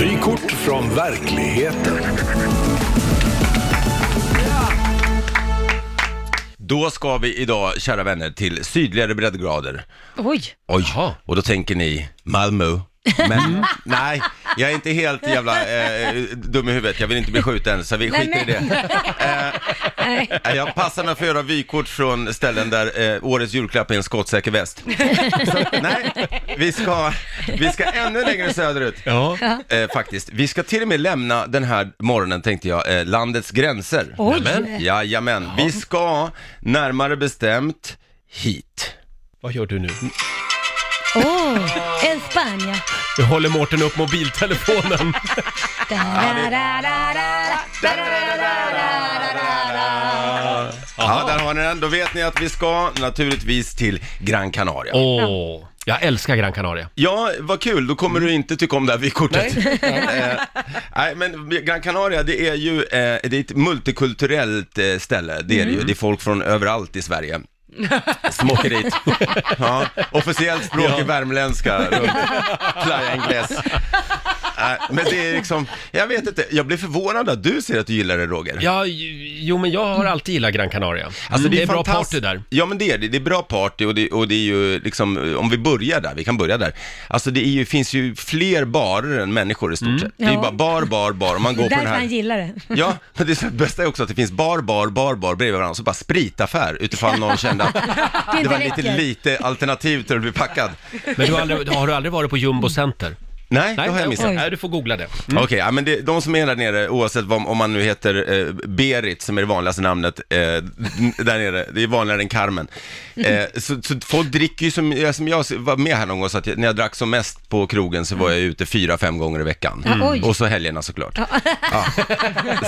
Vykort från verkligheten. Då ska vi idag, kära vänner, till sydligare breddgrader. Oj. Oj, och då tänker ni Malmö. Men nej, jag är inte helt jävla eh, dum i huvudet. Jag vill inte bli skjuten, så vi Nej, skiter i det. Nej. Eh, jag passar mig för att göra vykort från ställen där eh, årets julklapp är en skottsäker väst. Så, nej, vi ska, vi ska ännu längre söderut. Ja. Eh, faktiskt. Vi ska till och med lämna den här morgonen, tänkte jag, eh, landets gränser. Oj. Nämen. Jajamän, vi ska närmare bestämt hit. Vad gör du nu? Åh, en Spania. Nu håller Mårten upp mobiltelefonen. Ja, där har ni den. Då vet ni att vi ska naturligtvis till Gran Canaria. Åh, jag älskar Gran Canaria. Ja, vad kul. Då kommer du inte tycka om det här vykortet. eh, nej, men Gran Canaria, det är ju eh, det är ett multikulturellt eh, ställe. Det är det ju. Det är folk från överallt i Sverige. Som åker dit. Ja, officiellt språk är värmländska runt Playa Ingles. Nej, men det är liksom, jag vet inte, jag blev förvånad att du säger att du gillar det Roger. Ja, jo men jag har alltid gillat Gran Canaria. Alltså, det, är bra party där. Ja men det är det, det är bra party och det, och det är ju liksom, om vi börjar där, vi kan börja där. Alltså det är ju, finns ju fler barer än människor i stort sett. Det är ju Ja. bara bar, bar, bar, om man går på den Därför han gillar det. Ja, men det bästa är också att det finns bar, bar, bar, bar bredvid varandra, så bara spritaffär utifall någon kände att Det var lite, lite alternativ till att bli packad. Men du har, aldrig, har du aldrig varit på Jumbo Center? Nej, det har jag missat. Nej, du får googla det. Okej, ja, men det, de som är där nere, oavsett vad, om man nu heter eh, Berit, som är det vanligaste namnet eh, där nere, det är vanligare än Carmen. Eh, så, så folk dricker ju som, ja, som jag var med här någon gång, så att jag, när jag drack som mest på krogen så var jag ute fyra, fem gånger i veckan. Ja, oj. Och så helgerna såklart. Ja.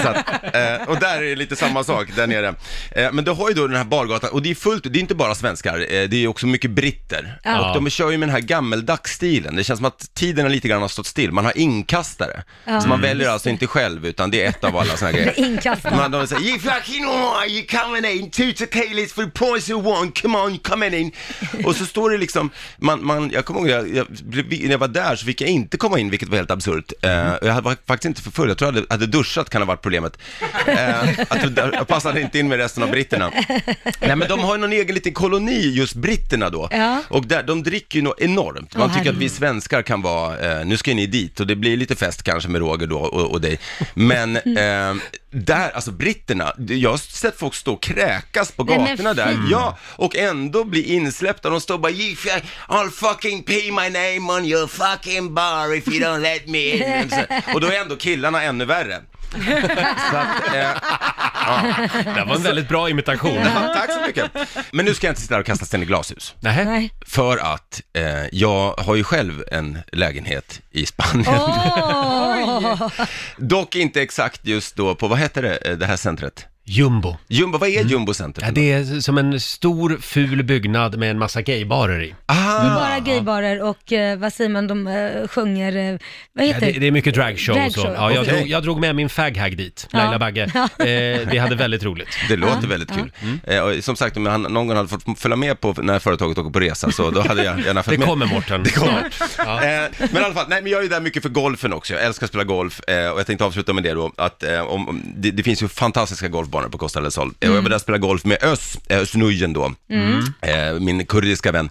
Så att, eh, och där är det lite samma sak där nere. Eh, men du har ju då den här bargatan, och det är fullt, det är inte bara svenskar, eh, det är också mycket britter. Ja. Och de kör ju med den här gammeldags stilen. Det känns som att tiden har lite grann har stått still. Man har inkastare. Så man väljer alltså inte själv, utan det är ett av alla sådana grejer. Det är inkastare. Man, de säger, you fucking are, you coming in, two tequilas for the price of one, come on, come in. Och så står det liksom, man, man, jag kommer ihåg, jag, jag, när jag var där så fick jag inte komma in, vilket var helt absurt. Eh, jag hade- var faktiskt inte för full, jag tror jag hade, hade duschat kan ha varit problemet. Eh, att jag, jag passade inte in med resten av britterna. Nej men de har ju någon egen liten koloni, just britterna då. Ja. Och där, de dricker ju något enormt. Man Åh, tycker att vi svenskar kan vara, eh, nu ska ni dit och det blir lite fest kanske med Roger då och, och dig. Men eh, där, alltså britterna, jag har sett folk stå och kräkas på Nej, men gatorna där. fy. Ja, och ändå bli insläppta. De står bara, "You fu- I'll fucking pay my name on your fucking bar if you don't let me in. Och då är ändå killarna ännu värre. Så att, eh, Det var en väldigt bra imitation. ja, tack så mycket. Men nu ska jag inte sitta där och kasta sten i glashus. Nähä? Nej. För att eh, jag har ju själv en lägenhet i Spanien. Åh! Dock inte exakt just då på, vad heter det, eh, det här centret? Jumbo. Jumbo, vad är Jumbo-centret? Ja, det är som en stor ful byggnad med en massa gaybarer i. Ah, Det är bara gaybarer och eh, vad säger man, de eh, sjunger, eh, vad Ja, heter det, det är mycket dragshow och så. Dragshow, Ja, jag, okej. drog, jag drog med min faghag dit, Ja. Laila Bagge. Eh, vi hade väldigt roligt. det låter väldigt kul. Eh, och som sagt, om jag någon gång hade fått följa med på när företaget åker på resa, så då hade jag gärna Det följt med. kommer Mårten. Det kommer. Ja. Eh, men i alla fall, nej men jag är ju där mycket för golfen också. Jag älskar att spela golf eh, och jag tänkte avsluta med det då, att eh, om, om, det, det finns ju fantastiska golfbanor på Costa del Sol. Och jag var där och spelade golf med Ös, eh, Ös Nujen då, eh, min kurdiska vän.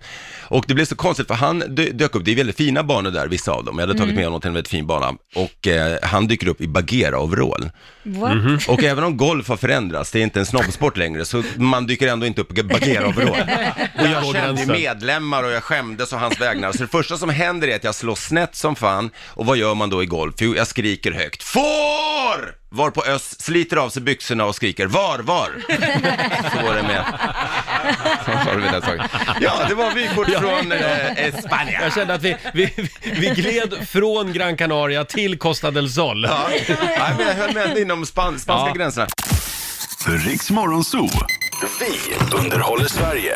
Och det blev så konstigt för han dö- dök upp, det är väldigt fina banor där, vissa av dem. Jag hade tagit med honom till en väldigt fin bana. Och eh, han dyker upp i Bagheera-overall. Mhm. Och även om golf har förändrats, det är inte en snobbsport längre, så man dyker ändå inte upp i Bagheera-overall. Och jag kände medlemmar och jag skämdes och hans vägnar. Så det första som händer är att jag slår snett som fan. Och vad gör man då i golf? Jo, jag skriker högt. Får! Var på Ös sliter av sig byxorna och skriker var, var? Så var det med. Så var det med den saken. Ja, det var vykort från eh, Spanien. Jag kände att vi, vi, vi gled från Gran Canaria till Costa del Sol. Ja, Nej, men jag höll ändå inom span spanska Ja. gränserna. Riks Morgonzoo. Vi underhåller Sverige.